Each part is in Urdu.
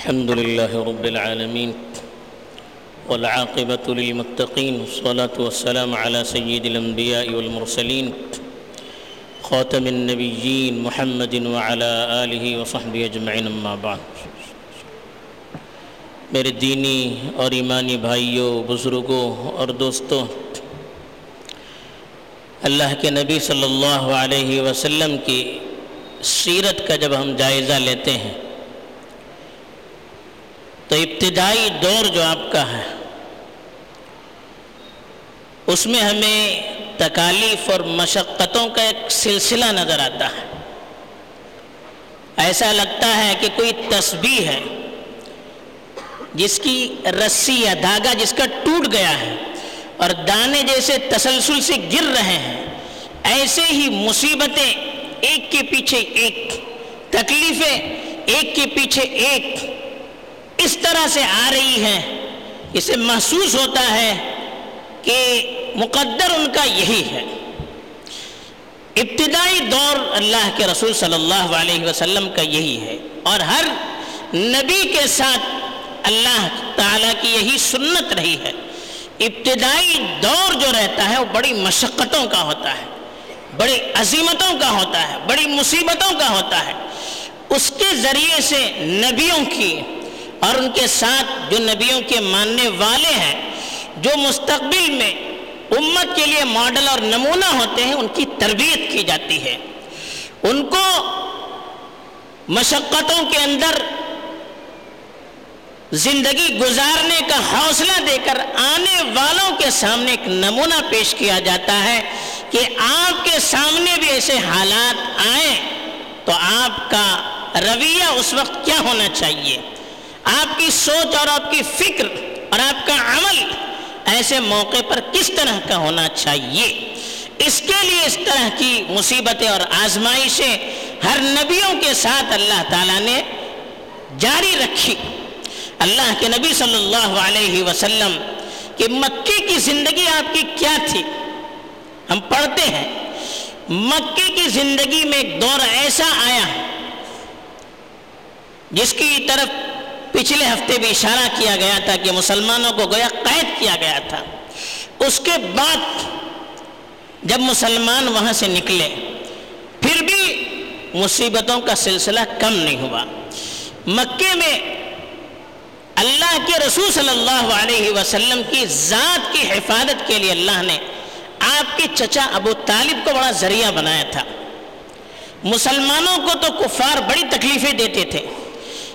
الحمد لله رب العالمين والعاقبة للمتقين والصلاة والسلام على سيد الأنبياء والمرسلين خاتم النبيين محمد وعلى آله وصحبه أجمعين أما بعد. میرے دینی اور ایمانی بھائیوں بزرگوں اور دوستوں اللہ کے نبی صلی اللہ علیہ وسلم کی سیرت کا جب ہم جائزہ لیتے ہیں تو ابتدائی دور جو آپ کا ہے، اس میں ہمیں تکالیف اور مشقتوں کا ایک سلسلہ نظر آتا ہے۔ ایسا لگتا ہے کہ کوئی تسبیح ہے، جس کی رسی یا دھاگا جس کا ٹوٹ گیا ہے اور دانے جیسے تسلسل سے گر رہے ہیں، ایسے ہی مصیبتیں ایک کے پیچھے ایک، تکلیفیں ایک کے پیچھے ایک۔ اس طرح سے آ رہی ہیں اسے محسوس ہوتا ہے کہ مقدر ان کا یہی ہے۔ ابتدائی دور اللہ کے رسول صلی اللہ علیہ وسلم کا یہی ہے اور ہر نبی کے ساتھ اللہ تعالیٰ کی یہی سنت رہی ہے۔ ابتدائی دور جو رہتا ہے وہ بڑی مشقتوں کا ہوتا ہے، بڑی عظیمتوں کا ہوتا ہے، بڑی مصیبتوں کا ہوتا ہے۔ اس کے ذریعے سے نبیوں کی اور ان کے ساتھ جو نبیوں کے ماننے والے ہیں، جو مستقبل میں امت کے لیے ماڈل اور نمونہ ہوتے ہیں، ان کی تربیت کی جاتی ہے۔ ان کو مشقتوں کے اندر زندگی گزارنے کا حوصلہ دے کر آنے والوں کے سامنے ایک نمونہ پیش کیا جاتا ہے کہ آپ کے سامنے بھی ایسے حالات آئیں تو آپ کا رویہ اس وقت کیا ہونا چاہیے؟ آپ کی سوچ اور آپ کی فکر اور آپ کا عمل ایسے موقع پر کس طرح کا ہونا چاہیے؟ اس کے لیے اس طرح کی مصیبتیں اور آزمائشیں ہر نبیوں کے ساتھ اللہ تعالیٰ نے جاری رکھی۔ اللہ کے نبی صلی اللہ علیہ وسلم کہ مکے کی زندگی آپ کی کیا تھی؟ ہم پڑھتے ہیں، مکے کی زندگی میں ایک دور ایسا آیا جس کی طرف پچھلے ہفتے بھی اشارہ کیا گیا تھا کہ مسلمانوں کو گویا قید کیا گیا تھا۔ اس کے بعد جب مسلمان وہاں سے نکلے، پھر بھی مصیبتوں کا سلسلہ کم نہیں ہوا۔ مکے میں اللہ کے رسول صلی اللہ علیہ وسلم کی ذات کی حفاظت کے لیے اللہ نے آپ کے چچا ابو طالب کو بڑا ذریعہ بنایا تھا۔ مسلمانوں کو تو کفار بڑی تکلیفیں دیتے تھے۔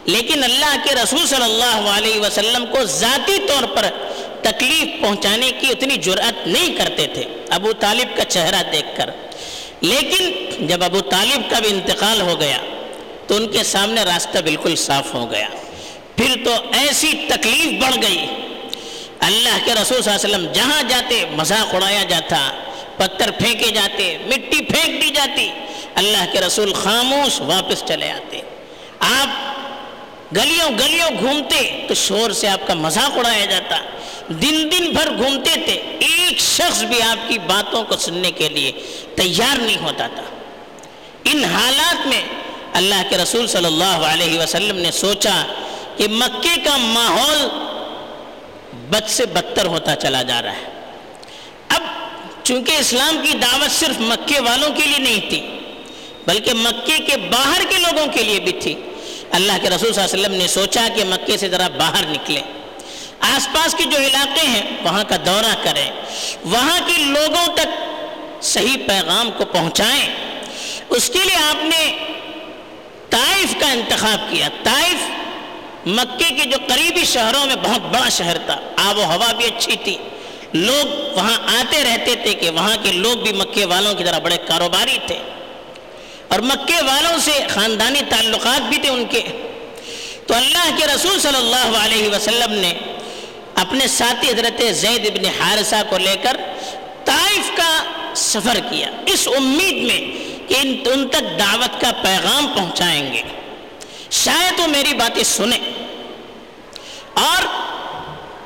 لیکن اللہ کے رسول صلی اللہ علیہ وسلم کو ذاتی طور پر تکلیف پہنچانے کی اتنی جرأت نہیں کرتے تھے۔ ابو طالب کا چہرہ دیکھ کر۔ لیکن جب ابو طالب کا بھی انتقال ہو گیا تو ان کے سامنے راستہ بالکل صاف ہو گیا۔ پھر تو ایسی تکلیف بڑھ گئی۔ اللہ کے رسول صلی اللہ علیہ وسلم جہاں جاتے مذاق اڑایا جاتا، پتھر پھینکے جاتے، مٹی پھینک دی جاتی، اللہ کے رسول خاموش واپس چلے آتے۔ آپ گلیوں گلیوں گھومتے تو شور سے آپ کا مذاق اڑایا جاتا۔ دن دن بھر گھومتے تھے، ایک شخص بھی آپ کی باتوں کو سننے کے لیے تیار نہیں ہوتا تھا۔ ان حالات میں اللہ کے رسول صلی اللہ علیہ وسلم نے سوچا کہ مکے کا ماحول بد سے بدتر ہوتا چلا جا رہا ہے۔ اب چونکہ اسلام کی دعوت صرف مکے والوں کے لیے نہیں تھی، بلکہ مکے کے باہر کے لوگوں کے لیے بھی تھی۔ اللہ کے رسول صلی اللہ علیہ وسلم نے سوچا کہ مکے سے ذرا باہر نکلے آس پاس کے جو علاقے ہیں، وہاں کا دورہ کریں۔ وہاں کے لوگوں تک صحیح پیغام کو پہنچائیں۔ اس کے لیے آپ نے طائف کا انتخاب کیا۔ طائف مکے کے جو قریبی شہروں میں بہت بڑا شہر تھا۔ آب و ہوا بھی اچھی تھی۔ لوگ وہاں آتے رہتے تھے کہ وہاں کے لوگ بھی مکے والوں کی طرح بڑے کاروباری تھے۔ اور مکے والوں سے خاندانی تعلقات بھی تھے ان کے۔ تو اللہ کے رسول صلی اللہ علیہ وسلم نے اپنے ساتھی حضرت زید ابن حارثہ کو لے کر طائف کا سفر کیا۔ اس امید میں کہ ان تک دعوت کا پیغام پہنچائیں گے۔ شاید وہ میری باتیں سنیں۔ اور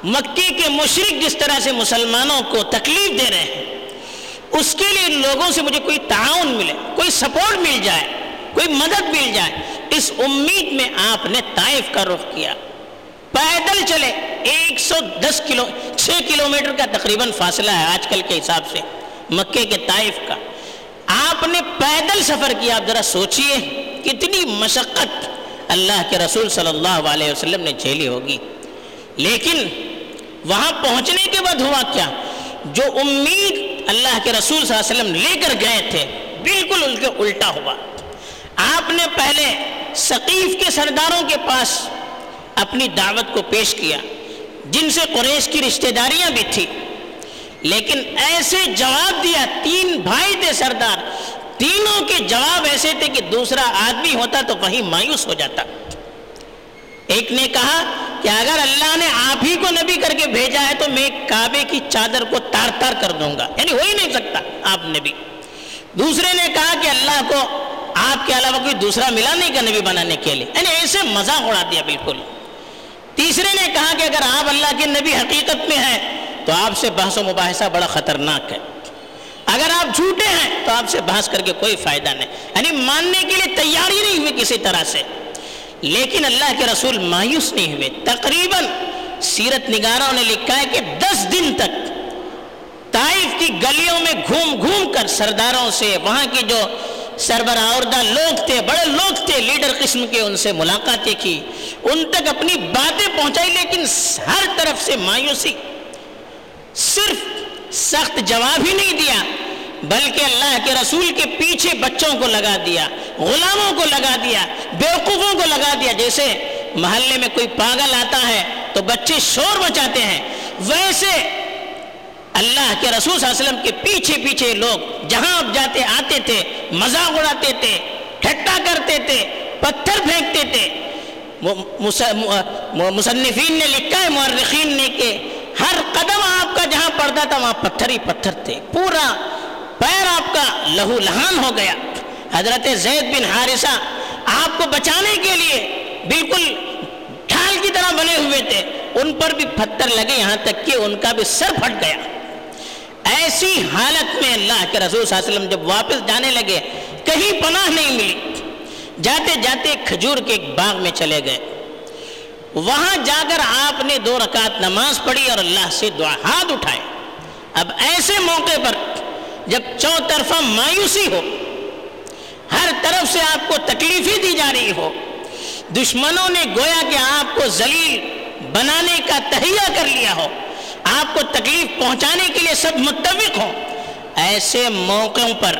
مکے کے مشرق جس طرح سے مسلمانوں کو تکلیف دے رہے ہیں اس کے لیے لوگوں سے مجھے کوئی تعاون ملے، کوئی سپورٹ مل جائے، کوئی مدد مل جائے، اس امید میں آپ نے طائف کا رخ کیا۔ پیدل چلے، ایک سو دس کلو، چھ کلو میٹر کا تقریباً فاصلہ ہے آج کل کے حساب سے، مکے کے طائف کا۔ آپ نے پیدل سفر کیا، آپ ذرا سوچئے کتنی مشقت اللہ کے رسول صلی اللہ علیہ وسلم نے جھیلی ہوگی۔ لیکن وہاں پہنچنے کے بعد ہوا کیا؟ جو امید اللہ کے رسول صلی اللہ علیہ وسلم لے کر گئے تھے، بالکل ان کے الٹا ہوا۔ آپ نے پہلے ثقیف کے سرداروں کے پاس اپنی دعوت کو پیش کیا، جن سے قریش کی رشتہ داریاں بھی تھی لیکن ایسے جواب دیا، تین بھائی تھے سردار۔ تینوں کے جواب ایسے تھے کہ دوسرا آدمی ہوتا تو وہی مایوس ہو جاتا۔ ایک نے کہا کہ اگر اللہ نے آپ ہی کو نبی کر کے بھیجا ہے تو میں کعبے کی چادر کو تار تار کر دوں گا۔ یعنی ہو ہی نہیں سکتا آپ نبی۔ دوسرے نے کہا کہ اللہ کو آپ کے علاوہ کوئی دوسرا ملا نہیں کا نبی بنانے کے لیے۔ یعنی ایسے مذاق اڑا دیا بالکل۔ تیسرے نے کہا کہ اگر آپ اللہ کے نبی حقیقت میں ہیں تو آپ سے بحث و مباحثہ بڑا خطرناک ہے۔ اگر آپ جھوٹے ہیں تو آپ سے بحث کر کے کوئی فائدہ نہیں۔ یعنی ماننے کے لیے تیاری نہیں ہوئی کسی طرح سے۔ لیکن اللہ کے رسول مایوس نہیں ہوئے۔ تقریباً سیرت نگاروں نے لکھا ہے کہ دس دن تک طائف کی گلیوں میں گھوم گھوم کر سرداروں سے، وہاں کی جو سربراہ لوگ تھے، بڑے لوگ تھے، لیڈر قسم کے ان سے ملاقاتیں کی۔ ان تک اپنی باتیں پہنچائی، لیکن ہر طرف سے مایوسی۔ صرف سخت جواب ہی نہیں دیا۔ بلکہ اللہ کے رسول کے پیچھے بچوں کو لگا دیا، غلاموں کو لگا دیا، بیوقوفوں کو لگا دیا۔ جیسے محلے میں کوئی پاگل آتا ہے تو بچے شور بچاتے ہیں۔ ویسے اللہ کے رسول صلی اللہ علیہ وسلم کے پیچھے پیچھے لوگ جہاں اب جاتے، آتے تھے، مذاق اڑاتے تھے ٹھٹا کرتے تھے، پتھر پھینکتے تھے۔ مصنفین نے لکھا ہے، مورخین نے کہ ہر قدم آپ کا جہاں پڑتا تھا، وہاں پتھر ہی پتھر تھے۔ پورا پیر آپ کا لہو لہان ہو گیا۔ حضرت زید بن حارثہ آپ کو بچانے کے لیے بالکل ڈھال کی طرح بنے ہوئے تھے۔ ان پر بھی پتھر لگے، یہاں تک کہ ان کا بھی سر پھٹ گیا۔ ایسی حالت میں اللہ کے رسول صلی اللہ علیہ وسلم جب واپس جانے لگے، کہیں پناہ نہیں ملی۔ جاتے جاتے کھجور کے ایک باغ میں چلے گئے۔ وہاں جا کر آپ نے دو رکعت نماز پڑھی اور اللہ سے دعا ہاتھ اٹھائے۔ اب ایسے موقع پر جب چو طرفہ مایوسی ہو، ہر طرف سے آپ کو تکلیفی دی جا رہی ہو، دشمنوں نے گویا کہ آپ کو ذلیل بنانے کا تہیا کر لیا ہو، آپ کو تکلیف پہنچانے کے لیے سب متفق ہوں۔ ایسے موقعوں پر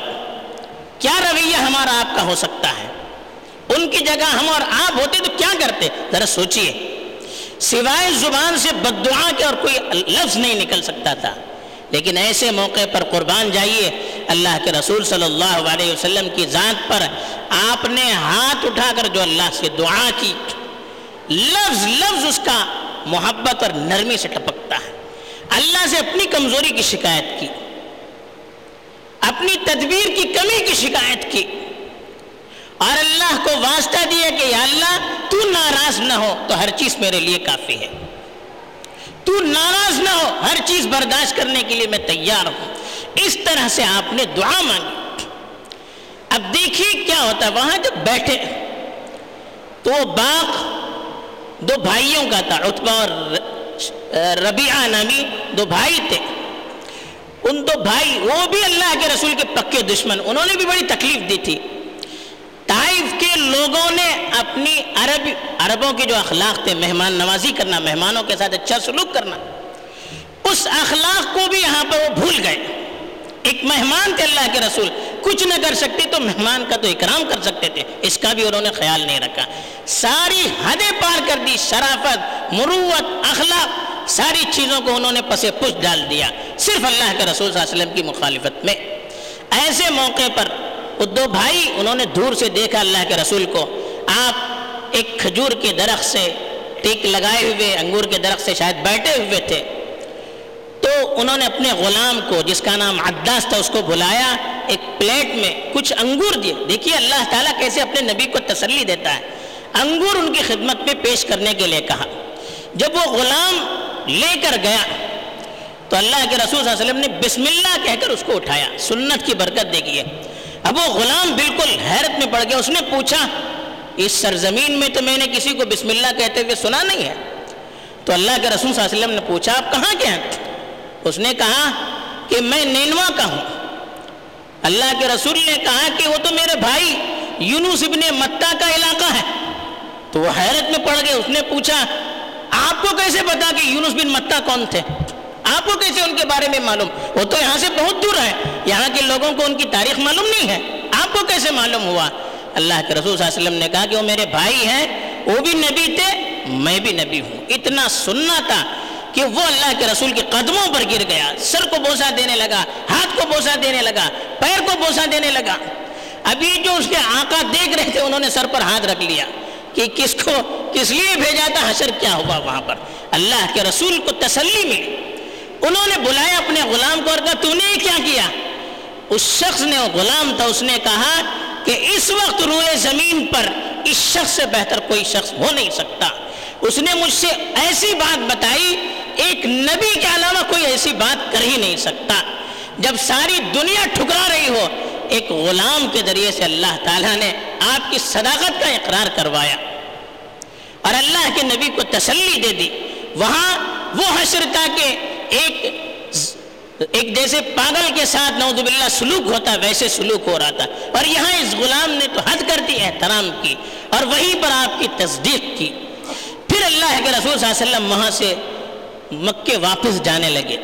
کیا رویہ ہمارا آپ کا ہو سکتا ہے؟ ان کی جگہ ہم اور آپ ہوتے تو کیا کرتے؟ ذرا سوچئے۔ سوائے زبان سے بد دعا کے اور کوئی لفظ نہیں نکل سکتا تھا۔ لیکن ایسے موقع پر قربان جائیے اللہ کے رسول صلی اللہ علیہ وسلم کی ذات پر آپ نے ہاتھ اٹھا کر جو اللہ سے دعا کی، لفظ لفظ اس کا محبت اور نرمی سے ٹپکتا ہے۔ اللہ سے اپنی کمزوری کی شکایت کی، اپنی تدبیر کی کمی کی شکایت کی۔ اور اللہ کو واسطہ دیا کہ یا اللہ تو ناراض نہ ہو، تو ہر چیز میرے لیے کافی ہے۔ تو ناراض نہ ہو، ہر چیز برداشت کرنے کے لیے میں تیار ہوں۔ اس طرح سے آپ نے دعا مانگی۔ اب دیکھیے کیا ہوتا ہے، وہاں جب بیٹھے، تو وہ باغ دو بھائیوں کا تھا اتبا اور ربیعہ نامی دو بھائی تھے۔ ان دو بھائی، وہ بھی اللہ کے رسول کے پکے دشمن، انہوں نے بھی بڑی تکلیف دی تھی طائف کے لوگوں نے اپنی عرب عربوں کے جو اخلاق تھے، مہمان نوازی کرنا، مہمانوں کے ساتھ اچھا سلوک کرنا، اس اخلاق کو بھی یہاں پر وہ بھول گئے۔ ایک مہمان تھے اللہ کے رسول، کچھ نہ کر سکتے تو مہمان کا تو اکرام کر سکتے تھے، اس کا بھی انہوں نے خیال نہیں رکھا۔ ساری حدیں پار کر دی، شرافت، مروت، اخلاق، ساری چیزوں کو انہوں نے پسے پش ڈال دیا۔ صرف اللہ کے رسول صلی اللہ علیہ وسلم کی مخالفت میں۔ ایسے موقع پر وہ دو بھائی، انہوں نے دور سے دیکھا اللہ کے رسول کو۔ آپ ایک کھجور کے درخت سے ٹیک لگائے ہوئے، انگور کے درخت سے شاید بیٹھے ہوئے تھے۔ تو انہوں نے اپنے غلام کو، جس کا نام عداس تھا، اس کو بلایا۔ ایک پلیٹ میں کچھ انگور دیے۔ دیکھیے اللہ تعالیٰ کیسے اپنے نبی کو تسلی دیتا ہے۔ انگور ان کی خدمت میں پیش کرنے کے لیے کہا۔ جب وہ غلام لے کر گیا، تو اللہ کے رسول صلی اللہ علیہ وسلم نے بسم اللہ کہہ کر اس کو اٹھایا۔ سنت کی برکت دیکھیے۔ اب وہ غلام بالکل حیرت میں پڑ گیا۔ اس نے پوچھا اس سرزمین میں تو میں نے کسی کو بسم اللہ کہتے ہوئے سنا نہیں ہے۔ تو اللہ کے رسول صلی اللہ علیہ وسلم نے پوچھا، آپ کہاں کے ہیں؟ اس نے کہا کہ میں نینوا کا ہوں۔ اللہ کے رسول نے کہا کہ وہ تو میرے بھائی یونس ابن متا کا علاقہ ہے۔ تو وہ حیرت میں پڑ گئے، اس نے پوچھا، آپ کو کیسے پتا کہ یونس بن متا کون تھے؟ آپ کو کیسے ان کے بارے میں معلوم؟ وہ تو یہاں سے بہت دور ہے، یہاں کے لوگوں کو ان کی تاریخ معلوم نہیں ہے۔ آپ کو کیسے معلوم ہوا؟ اللہ کے رسول صلی اللہ علیہ وسلم نے کہا کہ وہ میرے بھائی ہیں، وہ بھی نبی تھے، میں بھی نبی ہوں۔ اتنا سننا تھا کہ وہ اللہ کے رسول کے قدموں پر گر گیا، سر کو بوسا دینے لگا، ہاتھ کو بوسا دینے لگا، پیر کو بوسا دینے لگا۔ ابھی جو اس کے آقا دیکھ رہے تھے، انہوں نے سر پر ہاتھ رکھ لیا کہ کس کو، کس لیے بھیجا تھا، حشر کیا ہوا وہاں پر۔ اللہ کے رسول کو تسلی ملی۔ انہوں نے بلایا اپنے غلام کو اور کہا، تو نے کیا کیا؟ اس شخص نے، وہ غلام تھا، اس نے کہا کہ اس وقت روئے زمین پر اس شخص سے بہتر کوئی شخص ہو نہیں سکتا۔ اس نے مجھ سے ایسی بات بتائی، ایک نبی کے علاوہ کوئی ایسی بات کر ہی نہیں سکتا۔ جب ساری دنیا ٹھکرا رہی ہو، ایک غلام کے ذریعے سے اللہ تعالیٰ نے آپ کی صداقت کا اقرار کروایا۔ اور اللہ کے نبی کو تسلی دے دی۔ وہاں وہ حشر تھا کہ ایک ایک جیسے پاگل کے ساتھ نعوذ باللہ سلوک ہوتا ویسے سلوک ہو رہا تھا۔ اور یہاں اس غلام نے تو حد کر دی، احترام کی اور وہیں پر آپ کی تصدیق کی۔ پھر اللہ کے رسول صلی اللہ علیہ وسلم وہاں سے مکے واپس جانے لگے۔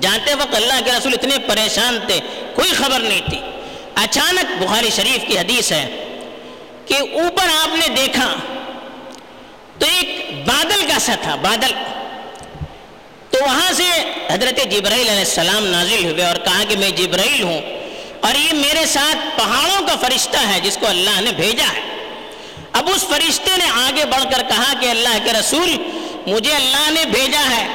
جاتے وقت اللہ کے رسول اتنے پریشان تھے، کوئی خبر نہیں تھی۔ اچانک بخاری شریف کی حدیث ہے کہ اوپر آپ نے دیکھا تو ایک بادل کا سا تھا، بادل۔ تو وہاں سے حضرت جبرائیل علیہ السلام نازل ہوئے اور کہا کہ میں جبرائیل ہوں اور یہ میرے ساتھ پہاڑوں کا فرشتہ ہے جس کو اللہ نے بھیجا ہے۔ اب اس فرشتے نے آگے بڑھ کر کہا کہ اللہ کے رسول، مجھے اللہ نے بھیجا ہے۔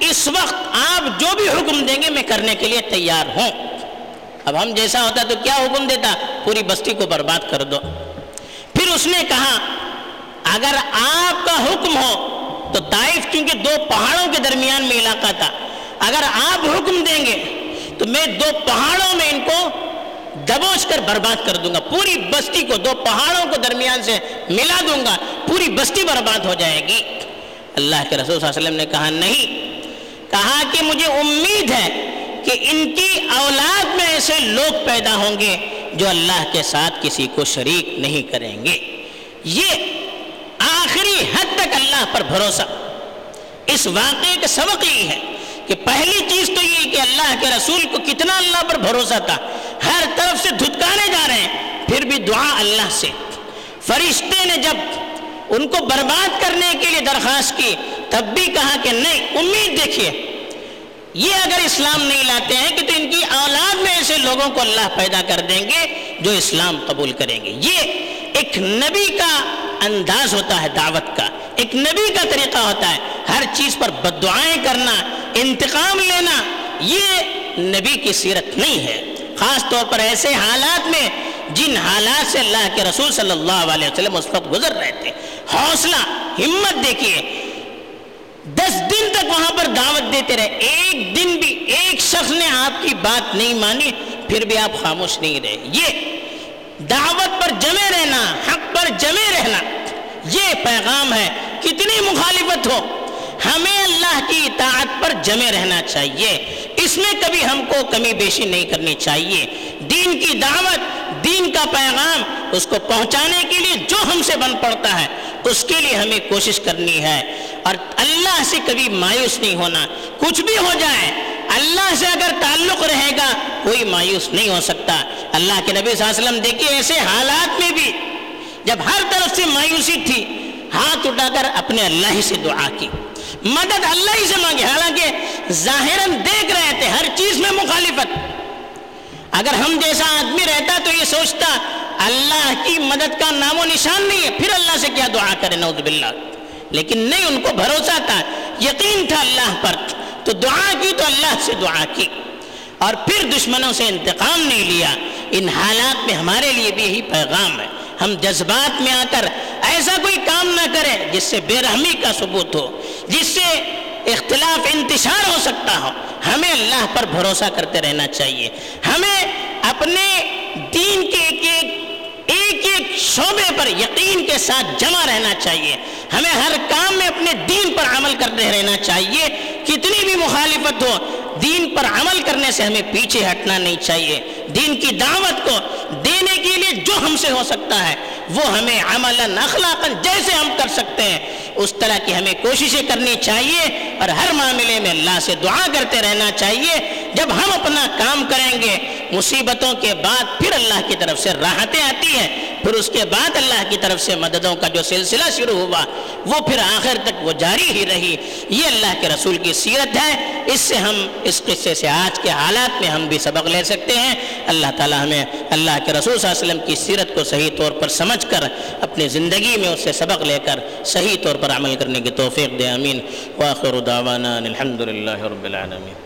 اس وقت آپ جو بھی حکم دیں گے میں کرنے کے لیے تیار ہوں۔ اب ہم جیسا ہوتا تو کیا حکم دیتا؟ پوری بستی کو برباد کر دو۔ پھر اس نے کہا، اگر آپ کا حکم ہو تو طائف کیونکہ دو پہاڑوں کے درمیان میں علاقہ تھا۔ اگر آپ حکم دیں گے تو میں دو پہاڑوں میں ان کو دبوچ کر برباد کر دوں گا۔ پوری بستی کو دو پہاڑوں کو درمیان سے ملا دوں گا۔ پوری بستی برباد ہو جائے گی۔ اللہ کے رسول صلی اللہ علیہ وسلم نے کہا نہیں۔ کہا کہ مجھے امید ہے کہ ان کی اولاد میں ایسے لوگ پیدا ہوں گے جو اللہ کے ساتھ کسی کو شریک نہیں کریں گے۔ یہ اللہ پر بھروسہ۔ اس واقعے کا سبق یہ ہے کہ پہلی چیز تو یہ کہ اللہ کے رسول کو کتنا اللہ پر بھروسہ تھا۔ ہر طرف سے دھتکانے جا رہے ہیں، پھر بھی دعا اللہ سے۔ فرشتے نے جب ان کو برباد کرنے کے لیے درخواست کی، تب بھی کہا کہ نہیں، امید دیکھیے۔ یہ اگر اسلام نہیں لاتے ہیں کہ تو ان کی اولاد میں ایسے لوگوں کو اللہ پیدا کر دیں گے جو اسلام قبول کریں گے۔ یہ ایک نبی کا انداز ہوتا ہے، دعوت کا۔ ایک نبی کا طریقہ ہوتا ہے، ہر چیز پر بدعائیں کرنا، انتقام لینا، یہ نبی کی سیرت نہیں ہے۔ خاص طور پر ایسے حالات میں جن حالات سے اللہ کے رسول صلی اللہ علیہ وسلم اس وقت گزر رہے تھے، حوصلہ، ہمت دیکھیے، دس دن تک وہاں پر دعوت دیتے رہے۔ ایک دن بھی ایک شخص نے آپ کی بات نہیں مانی، پھر بھی آپ خاموش نہیں رہے۔ یہ دعوت پر جمے رہنا، حق پر جمے رہنا، یہ پیغام ہے۔ کتنی مخالفت ہو، ہمیں اللہ کی اطاعت پر جمے رہنا چاہیے۔ اس میں کبھی ہم کو کمی بیشی نہیں کرنی چاہیے۔ دین کی دعوت، دین کا پیغام، اس کو پہنچانے کے لیے جو ہم سے بن پڑتا ہے، اس کے لیے ہمیں کوشش کرنی ہے۔ اور اللہ سے کبھی مایوس نہیں ہونا۔ کچھ بھی ہو جائے، اللہ سے اگر تعلق رہے گا، کوئی مایوس نہیں ہو سکتا۔ اللہ کے نبی صلی اللہ علیہ وسلم، دیکھیے ایسے حالات میں بھی، جب ہر طرف سے مایوسی تھی ہاتھ اٹھا کر اپنے اللہ ہی سے دعا کی۔ مدد اللہ ہی سے مانگی۔ حالانکہ ظاہراً دیکھ رہے تھے، ہر چیز میں مخالفت۔ اگر ہم جیسا آدمی رہتا تو یہ سوچتا، اللہ کی مدد کا نام و نشان نہیں ہے، پھر اللہ سے کیا دعا کرے؟ نعوذ باللہ۔ لیکن نہیں، ان کو بھروسہ تھا، یقین تھا اللہ پر۔ تو دعا کی تو اللہ سے دعا کی۔ اور پھر دشمنوں سے انتقام نہیں لیا۔ ان حالات میں ہمارے لیے بھی یہی پیغام ہے۔ ہم جذبات میں آ کر ایسا کوئی کام نہ کرے جس سے بے رحمی کا ثبوت ہو، جس سے اختلاف انتشار ہو سکتا ہو۔ ہمیں اللہ پر بھروسہ کرتے رہنا چاہیے۔ ہمیں اپنے دین کے ایک ایک ایک ایک شعبے پر یقین کے ساتھ جمع رہنا چاہیے۔ ہمیں ہر کام میں اپنے دین پر عمل کرتے رہنا چاہیے۔ کتنی بھی مخالفت ہو دین پر عمل کرنے سے ہمیں پیچھے ہٹنا نہیں چاہیے۔ دین کی دعوت کو دینے کے لیے جو ہم سے ہو سکتا ہے، وہ ہمیں عمل اخلاقا جیسے ہم کر سکتے ہیں۔ اس طرح کی ہمیں کوششیں کرنی چاہیے اور ہر معاملے میں اللہ سے دعا کرتے رہنا چاہیے۔ جب ہم اپنا کام کریں گے، مصیبتوں کے بعد پھر اللہ کی طرف سے راحتیں آتی ہیں۔ پھر اس کے بعد اللہ کی طرف سے مددوں کا جو سلسلہ شروع ہوا، وہ پھر آخر تک وہ جاری ہی رہی۔ یہ اللہ کے رسول کی سیرت ہے۔ اس سے ہم، اس قصے سے آج کے حالات میں ہم بھی سبق لے سکتے ہیں۔ اللہ تعالی ہمیں اللہ کے رسول صلی اللہ علیہ وسلم کی سیرت کو صحیح طور پر سمجھ کر اپنی زندگی میں اس سے سبق لے کر صحیح طور پر عمل کرنے کی توفیق دے امین واخر دعوانا الحمد للہ رب العالمین۔